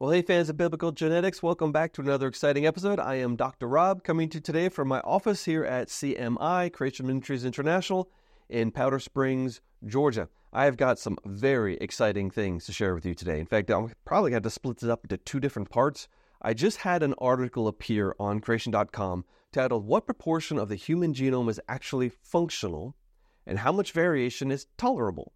Well, hey, fans of biblical genetics, welcome back to another exciting episode. I am Dr. Rob, coming to you today from my office here at CMI, Creation Ministries International, in Powder Springs, Georgia. I have got some very exciting things to share with you today. In fact, I'm probably going to split this up into two different parts. I just had an article appear on creation.com titled, What Proportion of the Human Genome is Actually Functional and How Much Variation is Tolerable?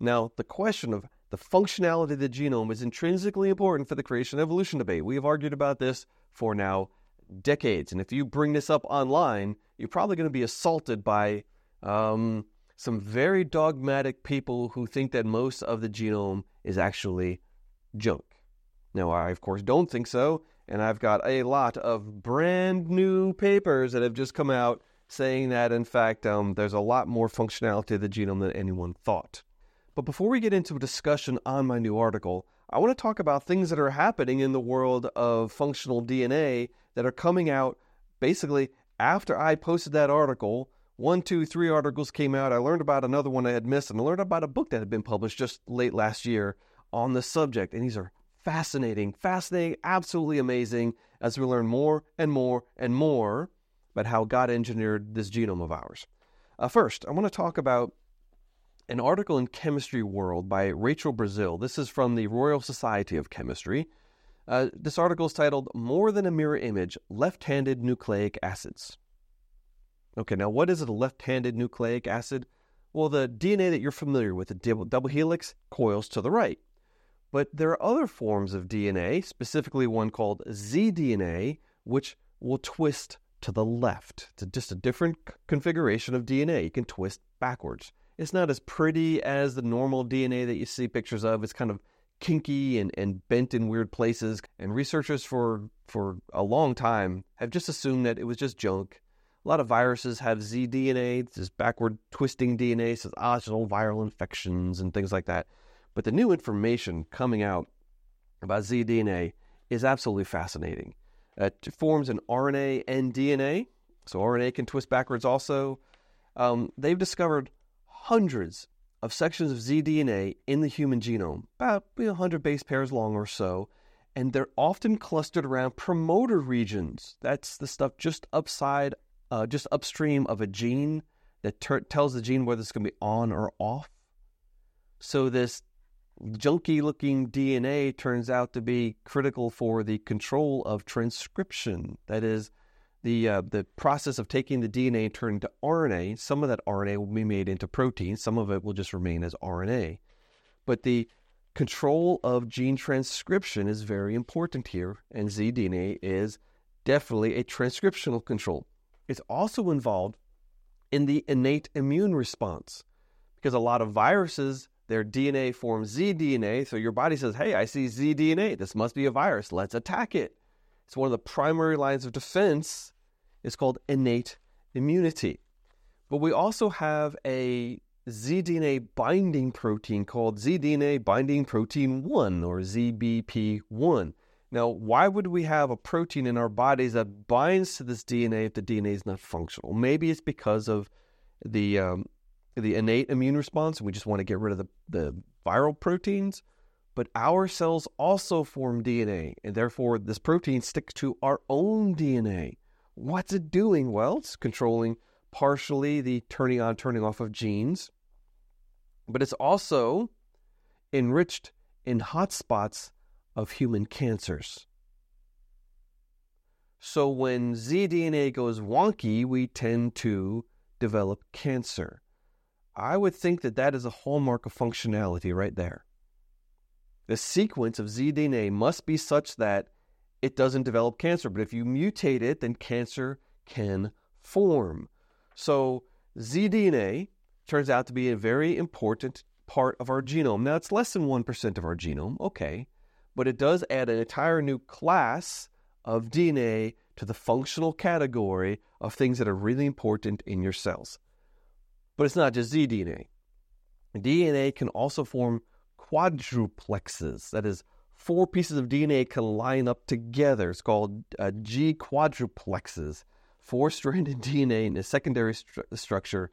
Now, the question of the functionality of the genome is intrinsically important for the creation evolution debate. We have argued about this for now decades. And if you bring this up online, you're probably going to be assaulted by um, some very dogmatic people who think that most of the genome is actually junk. Now, I, of course, don't think so. And I've got a lot of brand new papers that have just come out saying that, in fact, um, there's a lot more functionality of the genome than anyone thought. But before we get into a discussion on my new article, I want to talk about things that are happening in the world of functional DNA that are coming out basically after I posted that article. One, two, three articles came out. I learned about another one I had missed, and I learned about a book that had been published just late last year on the subject. And these are fascinating, fascinating, absolutely amazing as we learn more and more and more about how God engineered this genome of ours. Uh, first, I want to talk about an article in Chemistry World by Rachel Brazil. This is from the Royal Society of Chemistry. Uh, this article is titled More Than a Mirror Image Left Handed Nucleic Acids. Okay, now what is a left handed nucleic acid? Well, the DNA that you're familiar with, the double helix, coils to the right. But there are other forms of DNA, specifically one called zDNA, which will twist to the left. It's just a different configuration of DNA. You can twist backwards. It's not as pretty as the normal DNA that you see pictures of. It's kind of kinky and, and bent in weird places. And researchers for for a long time have just assumed that it was just junk. A lot of viruses have zDNA, this backward twisting DNA, says ah, it's all viral infections and things like that. But the new information coming out about zDNA is absolutely fascinating. It forms an RNA and DNA, so RNA can twist backwards also. Um, they've discovered hundreds of sections of zDNA in the human genome, about 100 base pairs long or so, and they're often clustered around promoter regions. That's the stuff just upside, uh, just upstream of a gene that ter- tells the gene whether it's going to be on or off. So this junky looking DNA turns out to be critical for the control of transcription. That is, the uh, the process of taking the DNA and turning to RNA, some of that RNA will be made into protein, some of it will just remain as RNA. But the control of gene transcription is very important here, and zDNA is definitely a transcriptional control. It's also involved in the innate immune response because a lot of viruses, their DNA forms zDNA, so your body says, "Hey, I see zDNA. This must be a virus. Let's attack it." It's one of the primary lines of defense. It's called innate immunity. But we also have a zDNA binding protein called zDNA binding protein 1 or ZBP1. Now, why would we have a protein in our bodies that binds to this DNA if the DNA is not functional? Maybe it's because of the um, the innate immune response. And we just want to get rid of the, the viral proteins. But our cells also form DNA, and therefore this protein sticks to our own DNA. What's it doing? Well, it's controlling partially the turning on, turning off of genes, but it's also enriched in hotspots of human cancers. So when zDNA goes wonky, we tend to develop cancer. I would think that that is a hallmark of functionality right there. The sequence of zDNA must be such that it doesn't develop cancer. But if you mutate it, then cancer can form. So zDNA turns out to be a very important part of our genome. Now, it's less than 1% of our genome, okay, but it does add an entire new class of DNA to the functional category of things that are really important in your cells. But it's not just zDNA. DNA can also form quadruplexes. That is, four pieces of DNA can line up together. It's called uh, G quadruplexes. Four stranded DNA in a secondary stru- structure.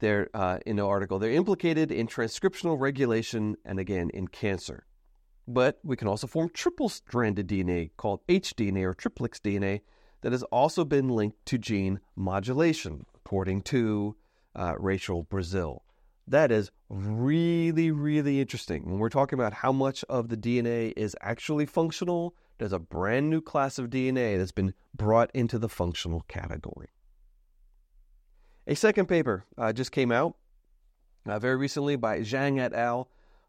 They're uh, in the article. They're implicated in transcriptional regulation and again in cancer. But we can also form triple stranded DNA called hDNA or triplex DNA that has also been linked to gene modulation, according to uh, Rachel Brazil. That is really, really interesting. When we're talking about how much of the DNA is actually functional, there's a brand new class of DNA that's been brought into the functional category. A second paper uh, just came out uh, very recently by Zhang et al.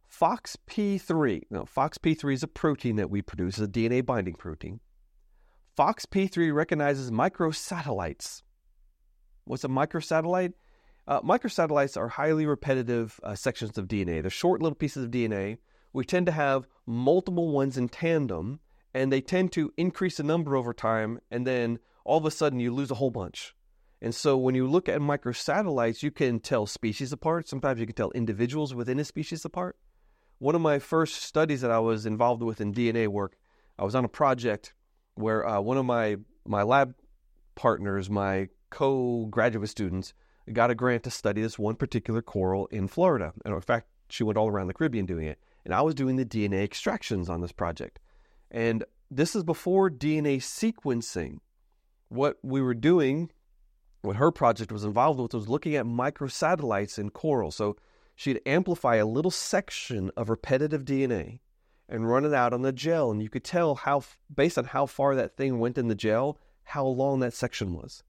FOXP3. Now, FOXP3 is a protein that we produce, a DNA binding protein. FOXP3 recognizes microsatellites. What's a microsatellite? Uh, microsatellites are highly repetitive uh, sections of DNA. They're short little pieces of DNA. We tend to have multiple ones in tandem, and they tend to increase the number over time, and then all of a sudden you lose a whole bunch. And so when you look at microsatellites, you can tell species apart. Sometimes you can tell individuals within a species apart. One of my first studies that I was involved with in DNA work, I was on a project where uh, one of my, my lab partners, my co graduate students, got a grant to study this one particular coral in Florida. And in fact, she went all around the Caribbean doing it. And I was doing the DNA extractions on this project. And this is before DNA sequencing. What we were doing what her project was involved with was looking at microsatellites in coral. So she'd amplify a little section of repetitive DNA and run it out on the gel, and you could tell how, based on how far that thing went in the gel, how long that section was.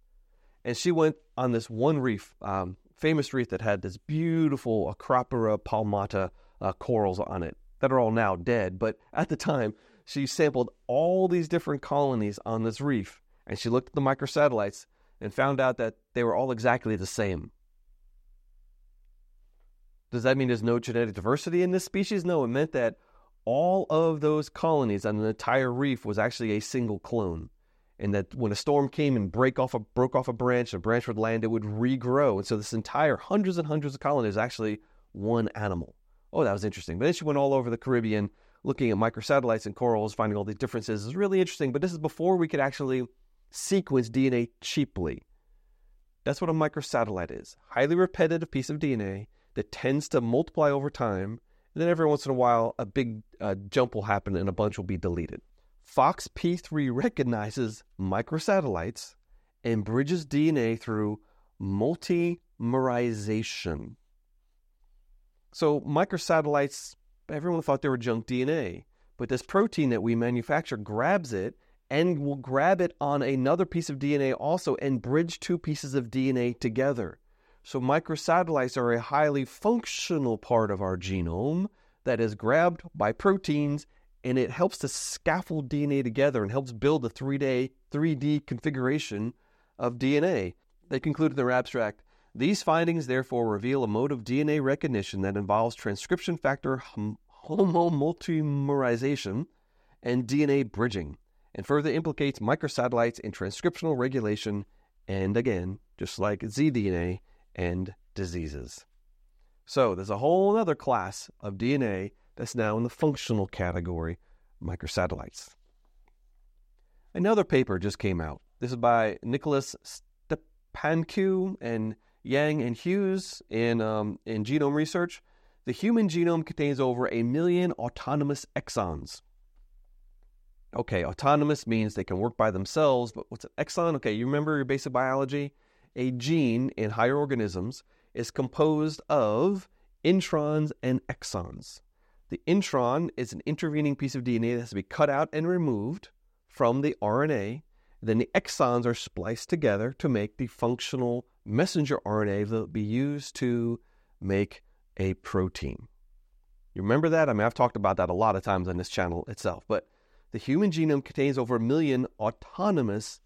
And she went on this one reef, um, famous reef that had this beautiful Acropora palmata uh, corals on it that are all now dead. But at the time, she sampled all these different colonies on this reef, and she looked at the microsatellites and found out that they were all exactly the same. Does that mean there's no genetic diversity in this species? No, it meant that all of those colonies on the entire reef was actually a single clone. And that when a storm came and break off a, broke off a branch, a branch would land, it would regrow. And so this entire hundreds and hundreds of colonies is actually one animal. Oh, that was interesting. But then she went all over the Caribbean looking at microsatellites and corals, finding all these differences. It's really interesting. But this is before we could actually sequence DNA cheaply. That's what a microsatellite is highly repetitive piece of DNA that tends to multiply over time. And then every once in a while, a big uh, jump will happen and a bunch will be deleted. FOXP3 recognizes microsatellites and bridges DNA through multimerization. So, microsatellites, everyone thought they were junk DNA, but this protein that we manufacture grabs it and will grab it on another piece of DNA also and bridge two pieces of DNA together. So, microsatellites are a highly functional part of our genome that is grabbed by proteins and it helps to scaffold DNA together and helps build a 3D, 3D configuration of DNA. They conclude in their abstract these findings therefore reveal a mode of DNA recognition that involves transcription factor homomultimerization and DNA bridging and further implicates microsatellites in transcriptional regulation and, again, just like zDNA and diseases. So there's a whole other class of DNA that's now in the functional category, microsatellites. Another paper just came out. This is by Nicholas Stepankiw and Yang and Hughes in, um, in Genome Research. The human genome contains over a million autonomous exons okay, autonomous means they can work by themselves, but what's an exon? Okay, you remember your basic biology? A gene in higher organisms is composed of introns and exons. The intron is an intervening piece of DNA that has to be cut out and removed from the RNA. Then the exons are spliced together to make the functional messenger RNA that will be used to make a protein. You remember that? I mean, I've talked about that a lot of times on this channel itself, but the human genome contains over a million autonomous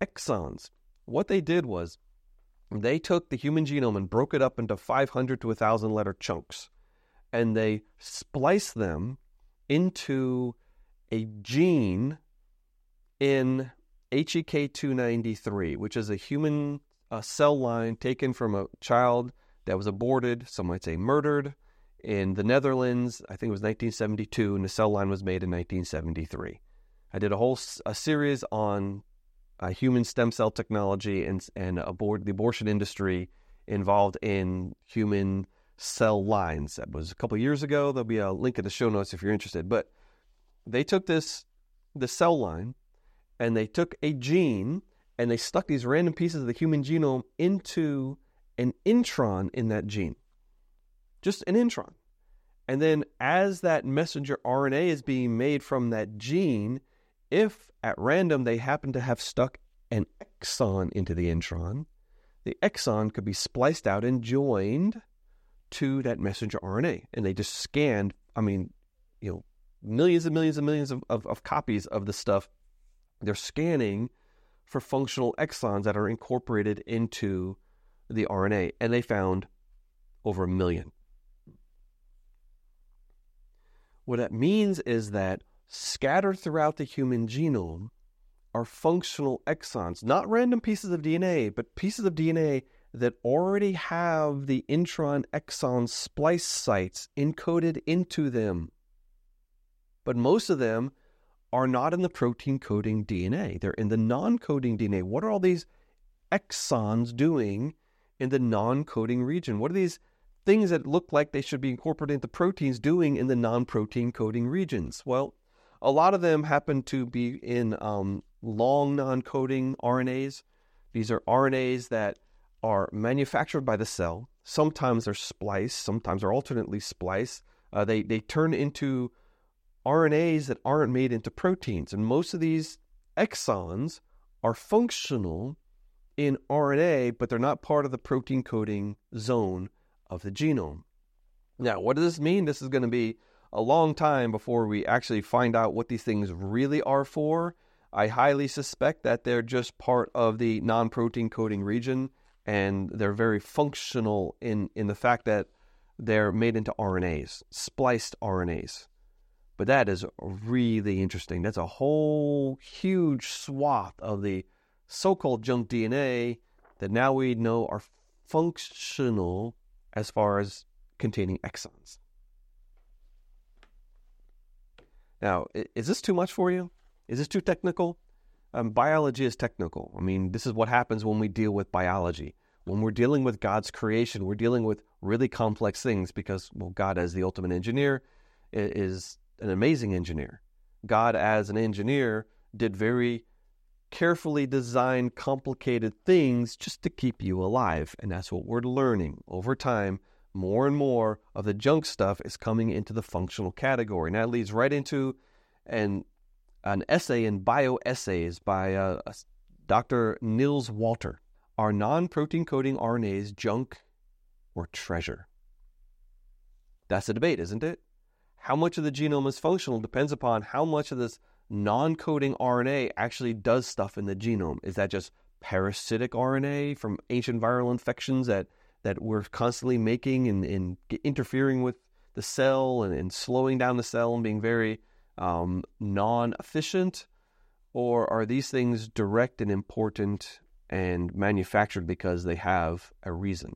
exons. What they did was they took the human genome and broke it up into 500 to 1,000 letter chunks, and they splice them into a gene in HEK293, which is a human uh, cell line taken from a child that was aborted, some might say murdered, in the Netherlands. I think it was 1972, and the cell line was made in 1973. I did a whole a series on uh, human stem cell technology and and aboard the abortion industry involved in human cell lines. That was a couple years ago. There'll be a link in the show notes if you're interested. But they took this the cell line and they took a gene and they stuck these random pieces of the human genome into an intron in that gene. Just an intron. And then as that messenger RNA is being made from that gene, if at random they happen to have stuck an exon into the intron, the exon could be spliced out and joined to that messenger RNA. And they just scanned, I mean, you know, millions and millions and millions of, of, of copies of the stuff. They're scanning for functional exons that are incorporated into the RNA, and they found over a million. What that means is that scattered throughout the human genome are functional exons, not random pieces of DNA, but pieces of DNA that already have the intron exon splice sites encoded into them. But most of them are not in the protein coding DNA. They're in the non coding DNA. What are all these exons doing in the non coding region? What are these things that look like they should be incorporated into proteins doing in the non protein coding regions? Well, a lot of them happen to be in um, long non coding RNAs. These are RNAs that are manufactured by the cell. Sometimes they're spliced, sometimes they're alternately spliced. Uh, they, they turn into RNAs that aren't made into proteins. And most of these exons are functional in RNA, but they're not part of the protein coding zone of the genome. Now, what does this mean? This is going to be a long time before we actually find out what these things really are for. I highly suspect that they're just part of the non protein coding region and they're very functional in, in the fact that they're made into RNAs, spliced RNAs. But that is really interesting. That's a whole huge swath of the so called junk DNA that now we know are functional as far as containing exons. Now, is this too much for you? Is this too technical? Um, biology is technical. I mean, this is what happens when we deal with biology. When we're dealing with God's creation, we're dealing with really complex things because, well, God, as the ultimate engineer, is an amazing engineer. God, as an engineer, did very carefully designed, complicated things just to keep you alive. And that's what we're learning over time. More and more of the junk stuff is coming into the functional category. And that leads right into an, an essay in Bioessays by uh, Dr. Nils Walter. Are non protein coding RNAs junk or treasure? That's the debate, isn't it? how much of the genome is functional depends upon how much of this non coding RNA actually does stuff in the genome. Is that just parasitic RNA from ancient viral infections that, that we're constantly making and, and interfering with the cell and, and, slowing down the cell and being very um, non efficient? Or are these things direct and important and manufactured because they have a reason?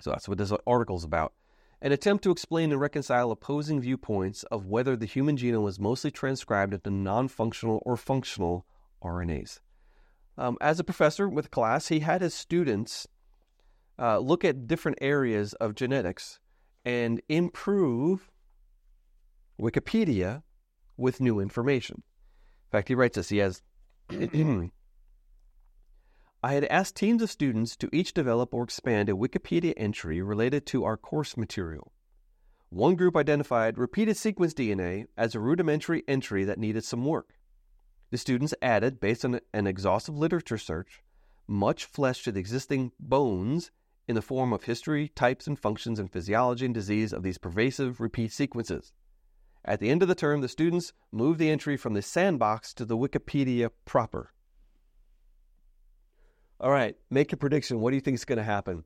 So that's what this article is about an attempt to explain and reconcile opposing viewpoints of whether the human genome is mostly transcribed into non functional or functional RNAs. Um, as a professor with class, he had his students uh, look at different areas of genetics and improve Wikipedia with new information. In fact, he writes this. He has I had asked teams of students to each develop or expand a Wikipedia entry related to our course material. One group identified repeated sequence DNA as a rudimentary entry that needed some work. The students added, based on an exhaustive literature search, much flesh to the existing bones in the form of history, types and functions, and physiology and disease of these pervasive repeat sequences. At the end of the term, the students move the entry from the sandbox to the Wikipedia proper. All right, make a prediction. What do you think is going to happen?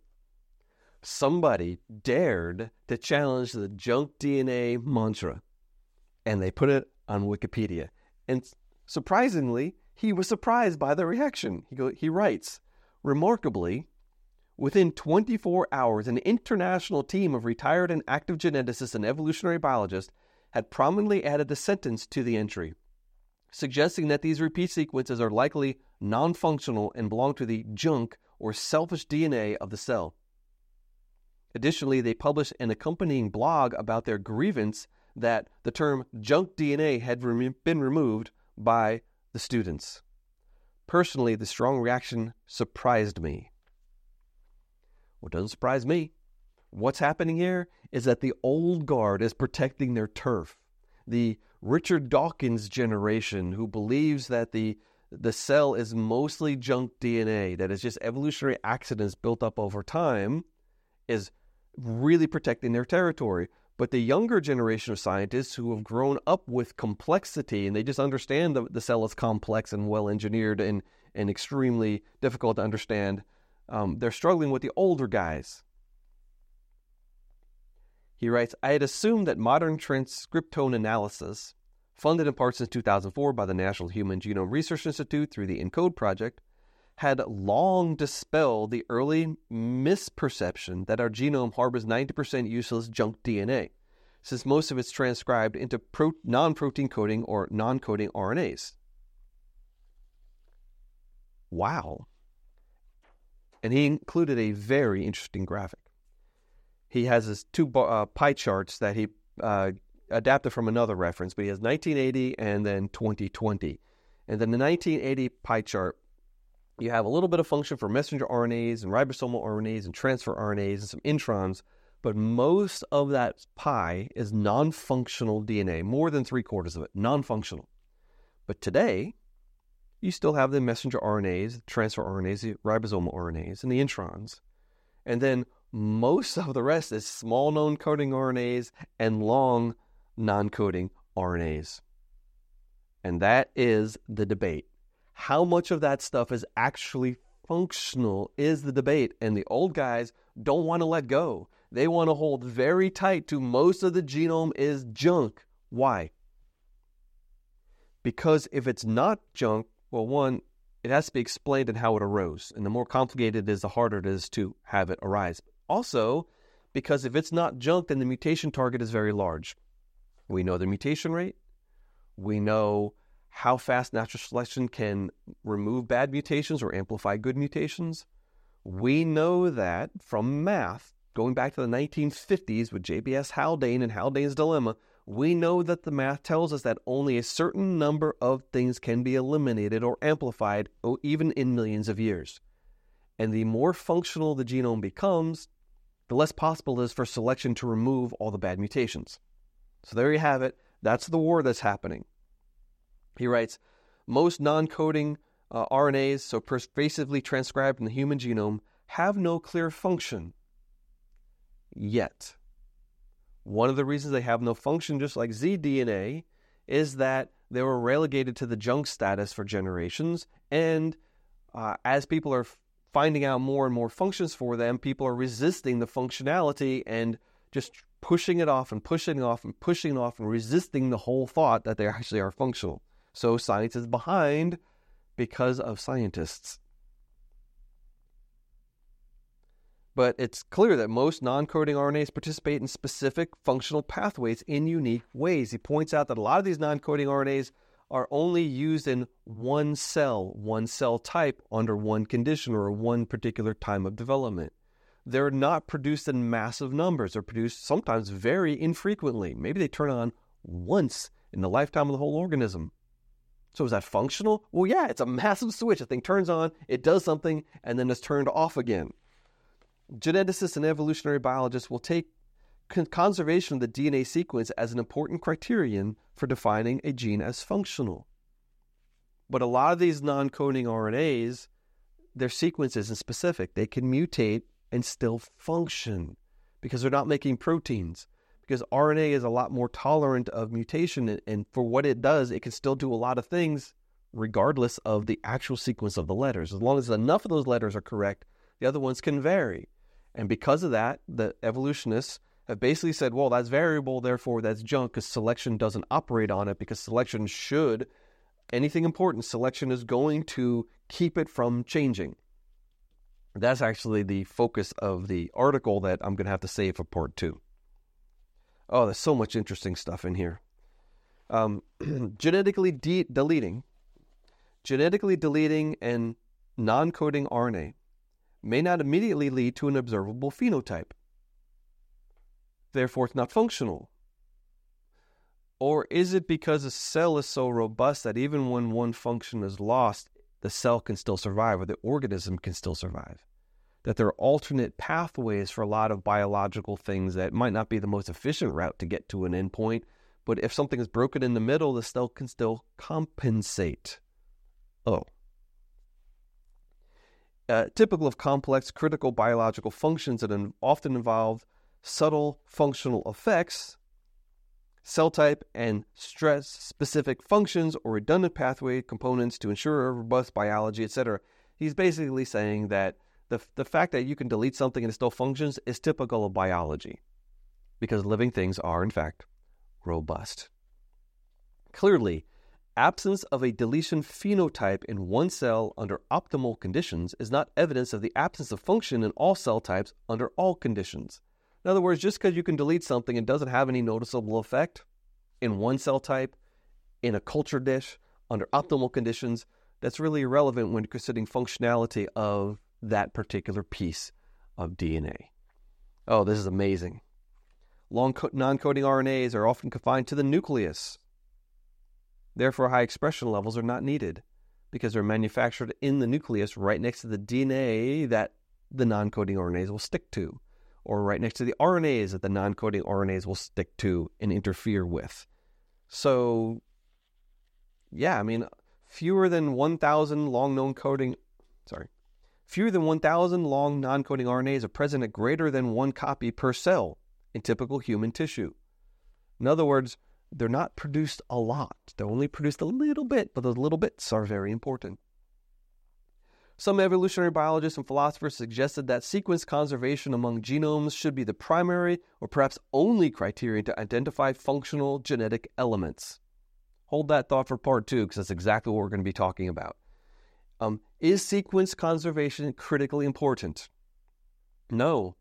Somebody dared to challenge the junk DNA mantra, and they put it on Wikipedia. And surprisingly, he was surprised by the reaction. He, go, he writes, remarkably, within 24 hours, an international team of retired and active geneticists and evolutionary biologists had prominently added a sentence to the entry suggesting that these repeat sequences are likely non functional and belong to the junk or selfish DNA of the cell. Additionally, they published an accompanying blog about their grievance that the term junk DNA had been removed by the students. Personally, the strong reaction surprised me. What doesn't surprise me? What's happening here is that the old guard is protecting their turf. The Richard Dawkins generation, who believes that the the cell is mostly junk DNA, that is just evolutionary accidents built up over time, is really protecting their territory. But the younger generation of scientists who have grown up with complexity and they just understand that the cell is complex and well engineered and, and extremely difficult to understand, um, they're struggling with the older guys. He writes I had assumed that modern transcriptome analysis, funded in part since 2004 by the National Human Genome Research Institute through the ENCODE project, had long dispelled the early misperception that our genome harbors 90% useless junk DNA, since most of it's transcribed into pro- non protein coding or non coding RNAs. Wow. And he included a very interesting graphic. He has his two uh, pie charts that he uh, adapted from another reference, but he has 1980 and then 2020. And then the 1980 pie chart you have a little bit of function for messenger RNAs and ribosomal RNAs and transfer RNAs and some introns, but most of that pie is non functional DNA, more than three quarters of it, non functional. But today, you still have the messenger RNAs, transfer RNAs, the ribosomal RNAs, and the introns. And then most of the rest is small non coding RNAs and long non coding RNAs. And that is the debate. How much of that stuff is actually functional is the debate. And the old guys don't want to let go. They want to hold very tight to most of the genome is junk. Why? Because if it's not junk, well, one, it has to be explained in how it arose. And the more complicated it is, the harder it is to have it arise. Also, because if it's not junk, then the mutation target is very large. We know the mutation rate. We know how fast natural selection can remove bad mutations or amplify good mutations. We know that from math, going back to the 1950s with JBS Haldane and Haldane's dilemma, we know that the math tells us that only a certain number of things can be eliminated or amplified, oh, even in millions of years. And the more functional the genome becomes, the less possible it is for selection to remove all the bad mutations. So there you have it. That's the war that's happening. He writes Most non coding uh, RNAs, so pervasively transcribed in the human genome, have no clear function yet. One of the reasons they have no function, just like zDNA, is that they were relegated to the junk status for generations. And uh, as people are finding out more and more functions for them, people are resisting the functionality and just pushing it off and pushing it off and pushing it off and resisting the whole thought that they actually are functional. So science is behind because of scientists. But it's clear that most non coding RNAs participate in specific functional pathways in unique ways. He points out that a lot of these non coding RNAs are only used in one cell, one cell type, under one condition or one particular time of development. They're not produced in massive numbers. They're produced sometimes very infrequently. Maybe they turn on once in the lifetime of the whole organism. So is that functional? Well, yeah, it's a massive switch. The thing turns on, it does something, and then it's turned off again. Geneticists and evolutionary biologists will take conservation of the DNA sequence as an important criterion for defining a gene as functional. But a lot of these non coding RNAs, their sequence isn't specific. They can mutate and still function because they're not making proteins because RNA is a lot more tolerant of mutation. And, and for what it does, it can still do a lot of things regardless of the actual sequence of the letters. As long as enough of those letters are correct, the other ones can vary. And because of that, the evolutionists have basically said, well, that's variable, therefore that's junk because selection doesn't operate on it because selection should, anything important, selection is going to keep it from changing. That's actually the focus of the article that I'm going to have to save for part two. Oh, there's so much interesting stuff in here. Um, genetically de- deleting, genetically deleting and non-coding RNA may not immediately lead to an observable phenotype. Therefore, it's not functional. Or is it because a cell is so robust that even when one function is lost, the cell can still survive or the organism can still survive? That there are alternate pathways for a lot of biological things that might not be the most efficient route to get to an endpoint, but if something is broken in the middle, the cell can still compensate. Oh. Uh, typical of complex critical biological functions that often involve subtle functional effects, cell type, and stress specific functions or redundant pathway components to ensure robust biology, etc. He's basically saying that the, the fact that you can delete something and it still functions is typical of biology because living things are, in fact, robust. Clearly, absence of a deletion phenotype in one cell under optimal conditions is not evidence of the absence of function in all cell types under all conditions. In other words, just because you can delete something and doesn't have any noticeable effect in one cell type, in a culture dish, under optimal conditions, that's really irrelevant when considering functionality of that particular piece of DNA. Oh, this is amazing. Long non coding RNAs are often confined to the nucleus. Therefore, high expression levels are not needed because they're manufactured in the nucleus right next to the DNA that the non coding RNAs will stick to, or right next to the RNAs that the non coding RNAs will stick to and interfere with. So, yeah, I mean, fewer than 1,000 long known coding, sorry, fewer than 1,000 long non coding RNAs are present at greater than one copy per cell in typical human tissue. In other words, they're not produced a lot. They're only produced a little bit, but those little bits are very important. Some evolutionary biologists and philosophers suggested that sequence conservation among genomes should be the primary or perhaps only criterion to identify functional genetic elements. Hold that thought for part two, because that's exactly what we're going to be talking about. Um, is sequence conservation critically important? No,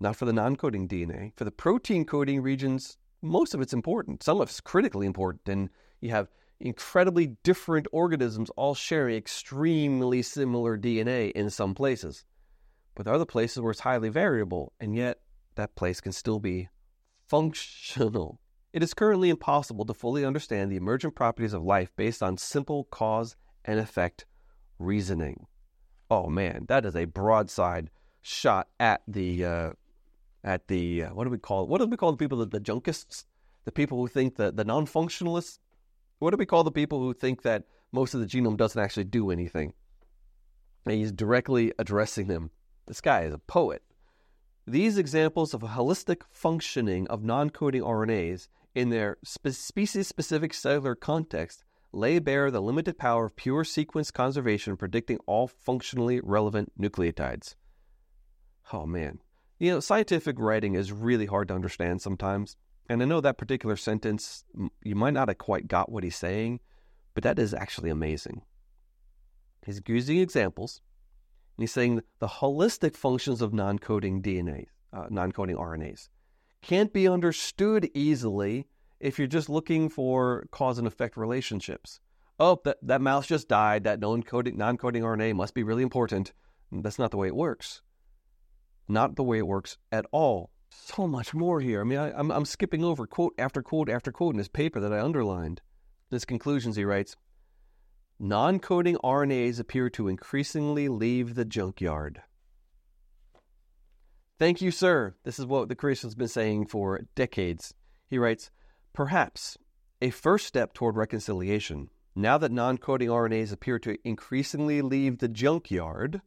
not for the non coding DNA. For the protein coding regions, most of it's important. Some of it's critically important. And you have incredibly different organisms all sharing extremely similar DNA in some places. But there are other places where it's highly variable, and yet that place can still be functional. It is currently impossible to fully understand the emergent properties of life based on simple cause and effect reasoning. Oh man, that is a broadside shot at the uh, at the uh, what do we call it? What do we call the people that the junkists, the people who think that the non-functionalists? What do we call the people who think that most of the genome doesn't actually do anything? And he's directly addressing them. This guy is a poet. These examples of a holistic functioning of non-coding RNAs in their spe- species-specific cellular context lay bare the limited power of pure sequence conservation predicting all functionally relevant nucleotides. Oh man, you know, scientific writing is really hard to understand sometimes. And I know that particular sentence, you might not have quite got what he's saying, but that is actually amazing. He's using examples, and he's saying the holistic functions of non coding DNA, uh, non coding RNAs, can't be understood easily if you're just looking for cause and effect relationships. Oh, that, that mouse just died. That non coding RNA must be really important. That's not the way it works not the way it works at all. So much more here. I mean, I, am I'm, I'm skipping over quote after quote after quote in his paper that I underlined. His conclusions, he writes Non coding RNAs appear to increasingly leave the junkyard. Thank you, sir. This is what the Christian's been saying for decades. He writes Perhaps a first step toward reconciliation, now that non coding RNAs appear to increasingly leave the junkyard,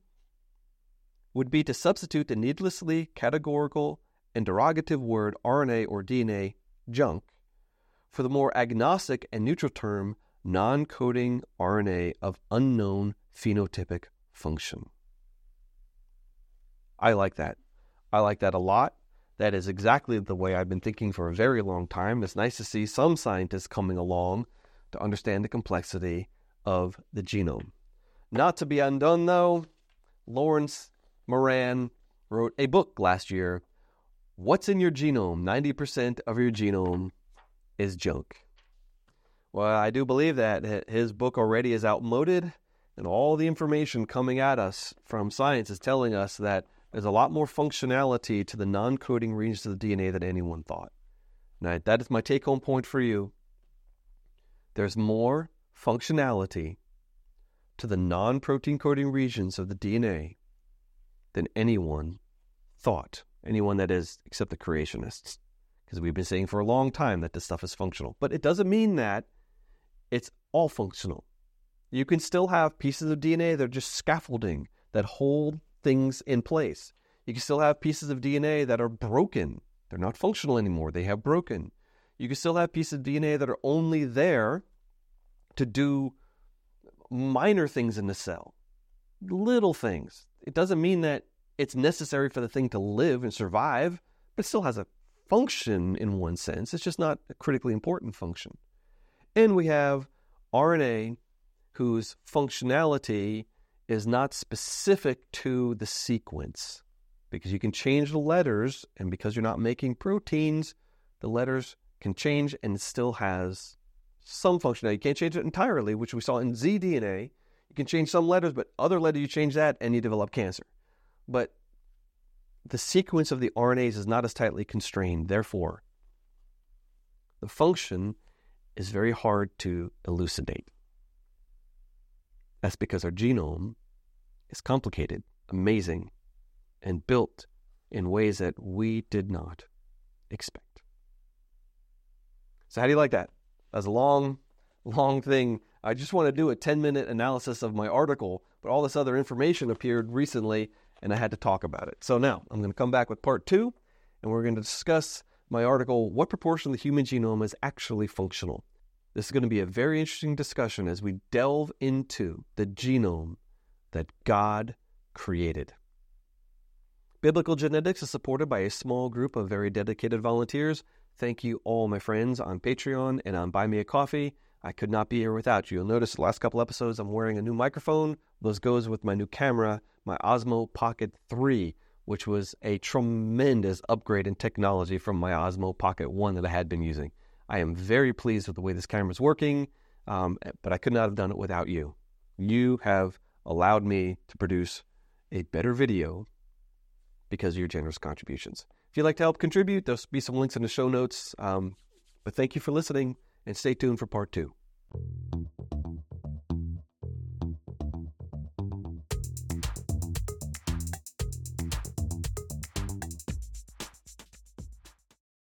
would be to substitute the needlessly categorical and derogative word RNA or DNA, junk, for the more agnostic and neutral term non coding RNA of unknown phenotypic function. I like that. I like that a lot. That is exactly the way I've been thinking for a very long time. It's nice to see some scientists coming along to understand the complexity of the genome. Not to be undone, though, Laurence Moran wrote a book last year. What's in your genome? 90% of your genome is junk. Well, I do believe that his book already is outmoded, and all the information coming at us from science is telling us that there's a lot more functionality to the non coding regions of the DNA than anyone thought. Now, that is my take home point for you. There's more functionality to the non protein coding regions of the DNA than anyone thought. Anyone that is, except the creationists. Because we've been saying for a long time that this stuff is functional. But it doesn't mean that it's all functional. You can still have pieces of DNA that are just scaffolding that hold things in place. You can still have pieces of DNA that are broken. They're not functional anymore. They have broken. You can still have pieces of DNA that are only there to do minor things in the cell, little things. It doesn't mean that it's necessary for the thing to live and survive, but it still has a function in one sense. It's just not a critically important function. And we have RNA whose functionality is not specific to the sequence because you can change the letters, and because you're not making proteins, the letters can change and it still has some functionality. You can't change it entirely, which we saw in zDNA. You can change some letters, but other letters you change that and you develop cancer. But the sequence of the RNAs is not as tightly constrained. Therefore, the function is very hard to elucidate. That's because our genome is complicated, amazing, and built in ways that we did not expect. So, how do you like that? That's a long, long thing. I just want to do a 10 minute analysis of my article, but all this other information appeared recently and I had to talk about it. So, now I'm going to come back with part two and we're going to discuss my article What Proportion of the Human Genome is Actually Functional? This is going to be a very interesting discussion as we delve into the genome that God created. Biblical Genetics is supported by a small group of very dedicated volunteers. Thank you all my friends on Patreon and on Buy Me a Coffee. I could not be here without you. You'll notice the last couple episodes I'm wearing a new microphone. Those goes with my new camera, my Osmo Pocket 3, which was a tremendous upgrade in technology from my Osmo Pocket 1 that I had been using. I am very pleased with the way this camera is working, um, but I could not have done it without you. You have allowed me to produce a better video because of your generous contributions. If you'd like to help contribute, there'll be some links in the show notes. Um, but thank you for listening and stay tuned for part two.